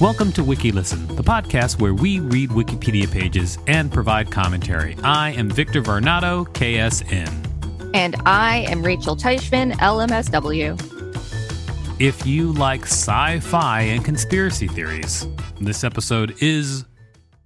Welcome to WikiListen, the podcast where we read Wikipedia pages and provide commentary. I am Victor Varnado, KSN. And I am Rachel Teichman, LMSW. If you like sci fi and conspiracy theories, this episode is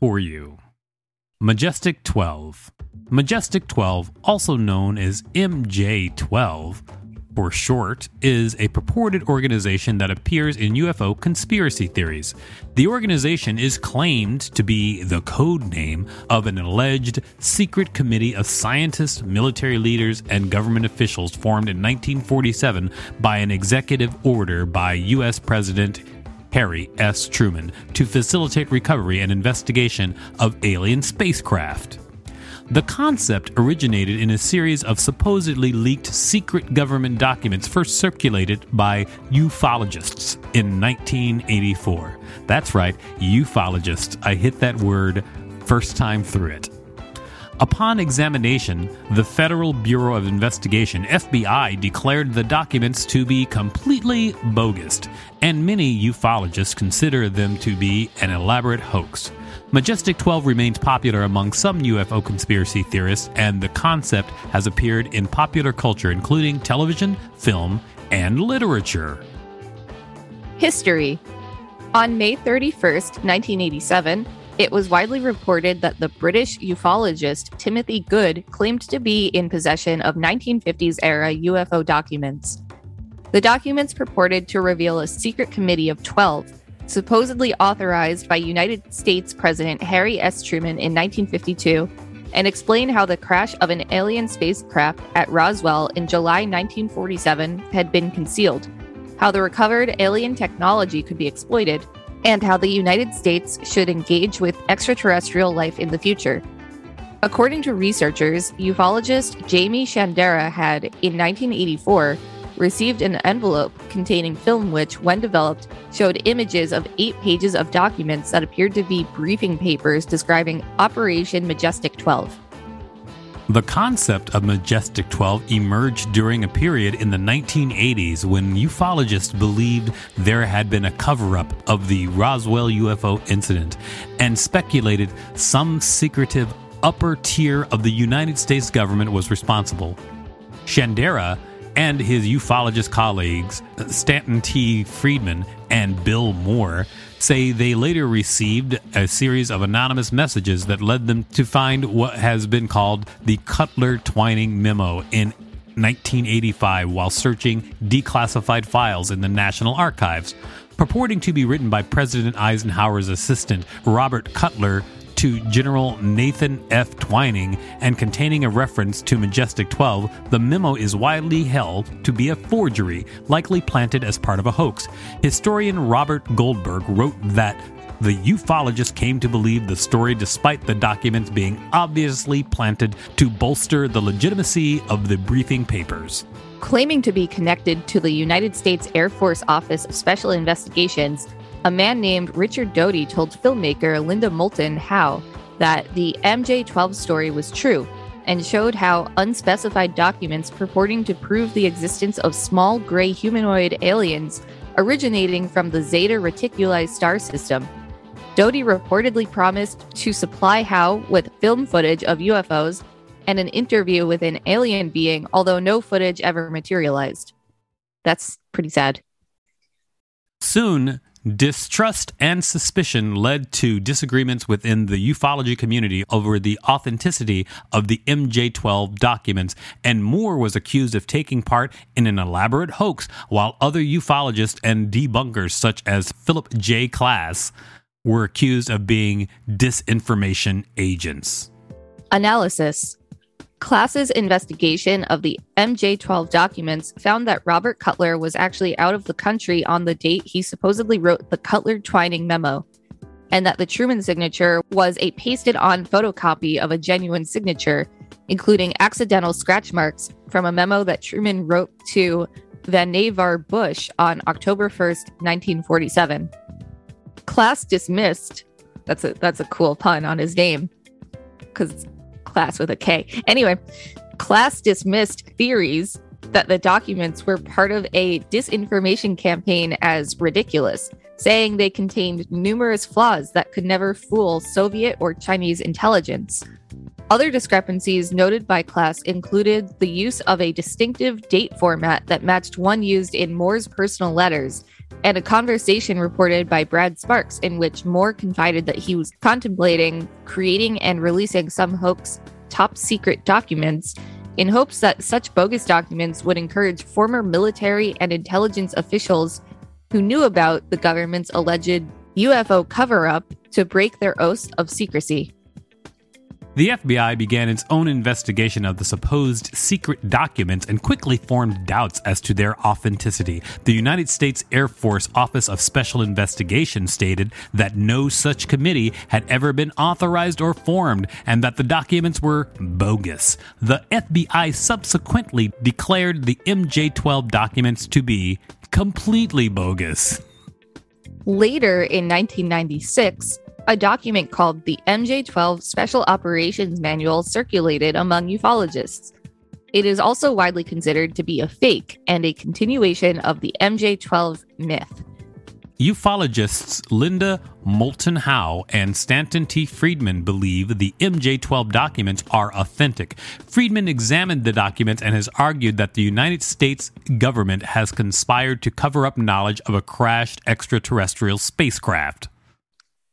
for you. Majestic 12. Majestic 12, also known as MJ 12, for short, is a purported organization that appears in UFO conspiracy theories. The organization is claimed to be the code name of an alleged secret committee of scientists, military leaders, and government officials formed in 1947 by an executive order by U.S. President Harry S. Truman to facilitate recovery and investigation of alien spacecraft. The concept originated in a series of supposedly leaked secret government documents first circulated by ufologists in 1984. That's right, ufologists. I hit that word first time through it. Upon examination, the Federal Bureau of Investigation, FBI, declared the documents to be completely bogus, and many ufologists consider them to be an elaborate hoax. Majestic 12 remains popular among some UFO conspiracy theorists, and the concept has appeared in popular culture, including television, film, and literature. History On May 31st, 1987, it was widely reported that the British ufologist Timothy Good claimed to be in possession of 1950s era UFO documents. The documents purported to reveal a secret committee of 12 supposedly authorized by United States President Harry S. Truman in 1952, and explain how the crash of an alien spacecraft at Roswell in July 1947 had been concealed, how the recovered alien technology could be exploited, and how the United States should engage with extraterrestrial life in the future. According to researchers, ufologist Jaime Shandera had, in 1984, received an envelope containing film which, when developed, showed images of eight pages of documents that appeared to be briefing papers describing Operation Majestic 12. The concept of Majestic 12 emerged during a period in the 1980s when ufologists believed there had been a cover up of the Roswell UFO incident and speculated some secretive upper tier of the United States government was responsible. Shandera and his ufologist colleagues, Stanton T. Friedman and Bill Moore, say they later received a series of anonymous messages that led them to find what has been called the Cutler Twining Memo in 1985 while searching declassified files in the National Archives. Purporting to be written by President Eisenhower's assistant, Robert Cutler, to General Nathan F. Twining and containing a reference to Majestic 12, the memo is widely held to be a forgery, likely planted as part of a hoax. Historian Robert Goldberg wrote that the ufologist came to believe the story despite the documents being obviously planted to bolster the legitimacy of the briefing papers. Claiming to be connected to the United States Air Force Office of Special Investigations, a man named Richard Doty told filmmaker Linda Moulton Howe that the MJ 12 story was true and showed how unspecified documents purporting to prove the existence of small gray humanoid aliens originating from the Zeta Reticuli star system. Doty reportedly promised to supply Howe with film footage of UFOs and an interview with an alien being, although no footage ever materialized. That's pretty sad. Soon, Distrust and suspicion led to disagreements within the ufology community over the authenticity of the MJ 12 documents, and Moore was accused of taking part in an elaborate hoax, while other ufologists and debunkers, such as Philip J. Klass, were accused of being disinformation agents. Analysis Klass's investigation of the MJ 12 documents found that Robert Cutler was actually out of the country on the date he supposedly wrote the Cutler Twining memo, and that the Truman signature was a pasted on photocopy of a genuine signature, including accidental scratch marks from a memo that Truman wrote to Vannevar Bush on October 1st, 1947. Class dismissed. That's a that's a cool pun on his name because class with a K. Anyway, class dismissed theories that the documents were part of a disinformation campaign as ridiculous, saying they contained numerous flaws that could never fool Soviet or Chinese intelligence. Other discrepancies noted by Klass included the use of a distinctive date format that matched one used in Moore's personal letters, and a conversation reported by Brad Sparks in which Moore confided that he was contemplating creating and releasing some hoax top secret documents in hopes that such bogus documents would encourage former military and intelligence officials who knew about the government's alleged UFO cover up to break their oaths of secrecy. The FBI began its own investigation of the supposed secret documents and quickly formed doubts as to their authenticity. The United States Air Force Office of Special Investigation stated that no such committee had ever been authorized or formed and that the documents were bogus. The FBI subsequently declared the MJ 12 documents to be completely bogus. Later in 1996, a document called the MJ 12 Special Operations Manual circulated among ufologists. It is also widely considered to be a fake and a continuation of the MJ 12 myth. Ufologists Linda Moulton Howe and Stanton T. Friedman believe the MJ 12 documents are authentic. Friedman examined the documents and has argued that the United States government has conspired to cover up knowledge of a crashed extraterrestrial spacecraft.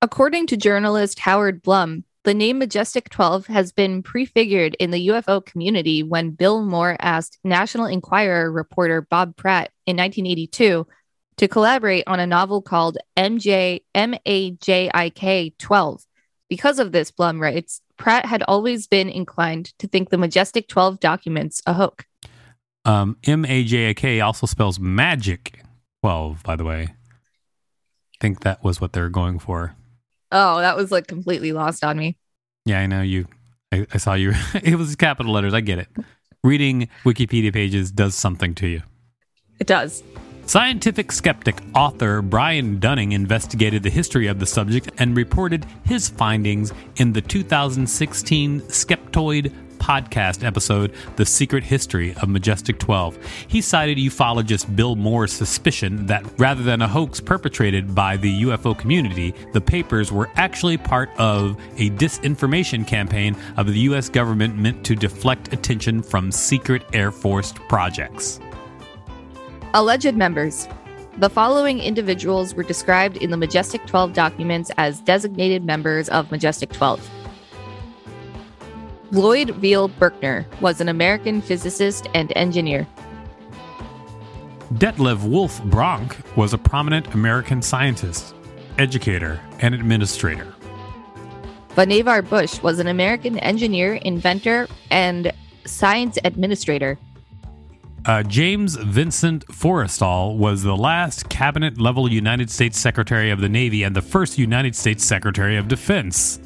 According to journalist Howard Blum, the name Majestic 12 has been prefigured in the UFO community when Bill Moore asked National Enquirer reporter Bob Pratt in 1982 to collaborate on a novel called MJ MAJIK 12. Because of this, Blum writes, Pratt had always been inclined to think the Majestic 12 documents a hoax. Um, M A J I K also spells magic 12, by the way. I think that was what they're going for. Oh, that was like completely lost on me. Yeah, I know you. I, I saw you. it was capital letters. I get it. Reading Wikipedia pages does something to you. It does. Scientific skeptic author Brian Dunning investigated the history of the subject and reported his findings in the 2016 Skeptoid podcast episode, The Secret History of Majestic 12. He cited ufologist Bill Moore's suspicion that rather than a hoax perpetrated by the UFO community, the papers were actually part of a disinformation campaign of the U.S. government meant to deflect attention from secret Air Force projects. Alleged members The following individuals were described in the Majestic 12 documents as designated members of Majestic 12. Lloyd Viel Berkner was an American physicist and engineer. Detlev Wulf Bronk was a prominent American scientist, educator, and administrator. Vannevar Bush was an American engineer, inventor, and science administrator. Uh, James Vincent Forrestal was the last cabinet level United States Secretary of the Navy and the first United States Secretary of Defense.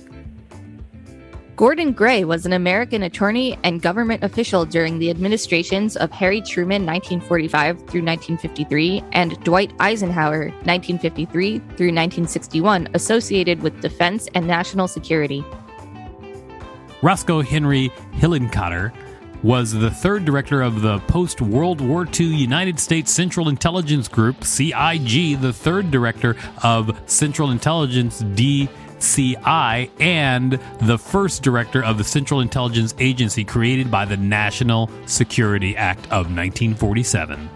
Gordon Gray was an American attorney and government official during the administrations of Harry Truman 1945 through 1953 and Dwight Eisenhower 1953 through 1961 associated with defense and national security. Roscoe Henry Hillenkotter was the third director of the post World War II United States Central Intelligence Group, CIG, the third director of Central Intelligence DCI, and the first director of the Central Intelligence Agency created by the National Security Act of 1947.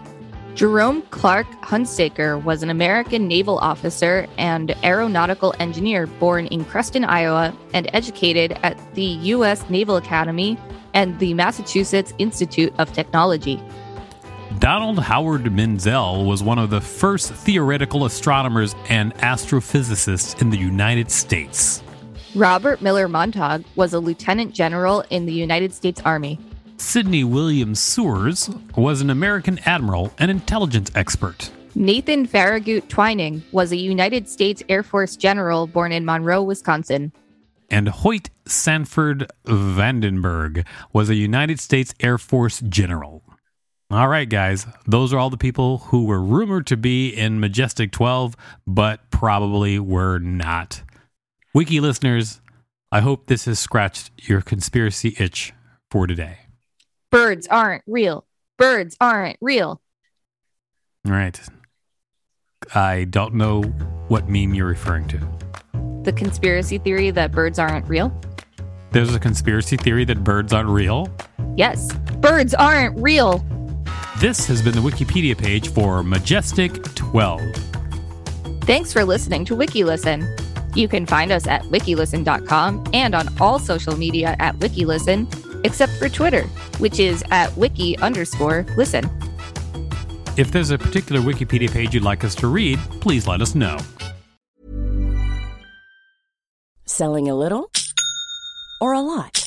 Jerome Clark Hunsaker was an American naval officer and aeronautical engineer born in Creston, Iowa, and educated at the U.S. Naval Academy and the Massachusetts Institute of Technology. Donald Howard Menzel was one of the first theoretical astronomers and astrophysicists in the United States. Robert Miller Montague was a lieutenant general in the United States Army. Sidney William Souers was an American admiral and intelligence expert. Nathan Farragut Twining was a United States Air Force general born in Monroe, Wisconsin. And Hoyt Sanford Vandenberg was a United States Air Force general. All right, guys, those are all the people who were rumored to be in Majestic 12, but probably were not. Wiki listeners, I hope this has scratched your conspiracy itch for today. Birds aren't real. Birds aren't real. All right. I don't know what meme you're referring to. The conspiracy theory that birds aren't real? There's a conspiracy theory that birds aren't real. Yes, birds aren't real. This has been the Wikipedia page for Majestic 12. Thanks for listening to WikiListen. You can find us at wikilisten.com and on all social media at WikiListen, except for Twitter, which is at wiki underscore listen. If there's a particular Wikipedia page you'd like us to read, please let us know. Selling a little or a lot?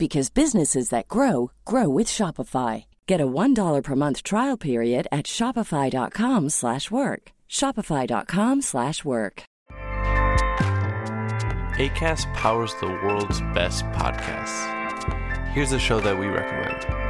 because businesses that grow grow with Shopify. Get a $1 per month trial period at shopify.com/work. shopify.com/work. ACAST powers the world's best podcasts. Here's a show that we recommend.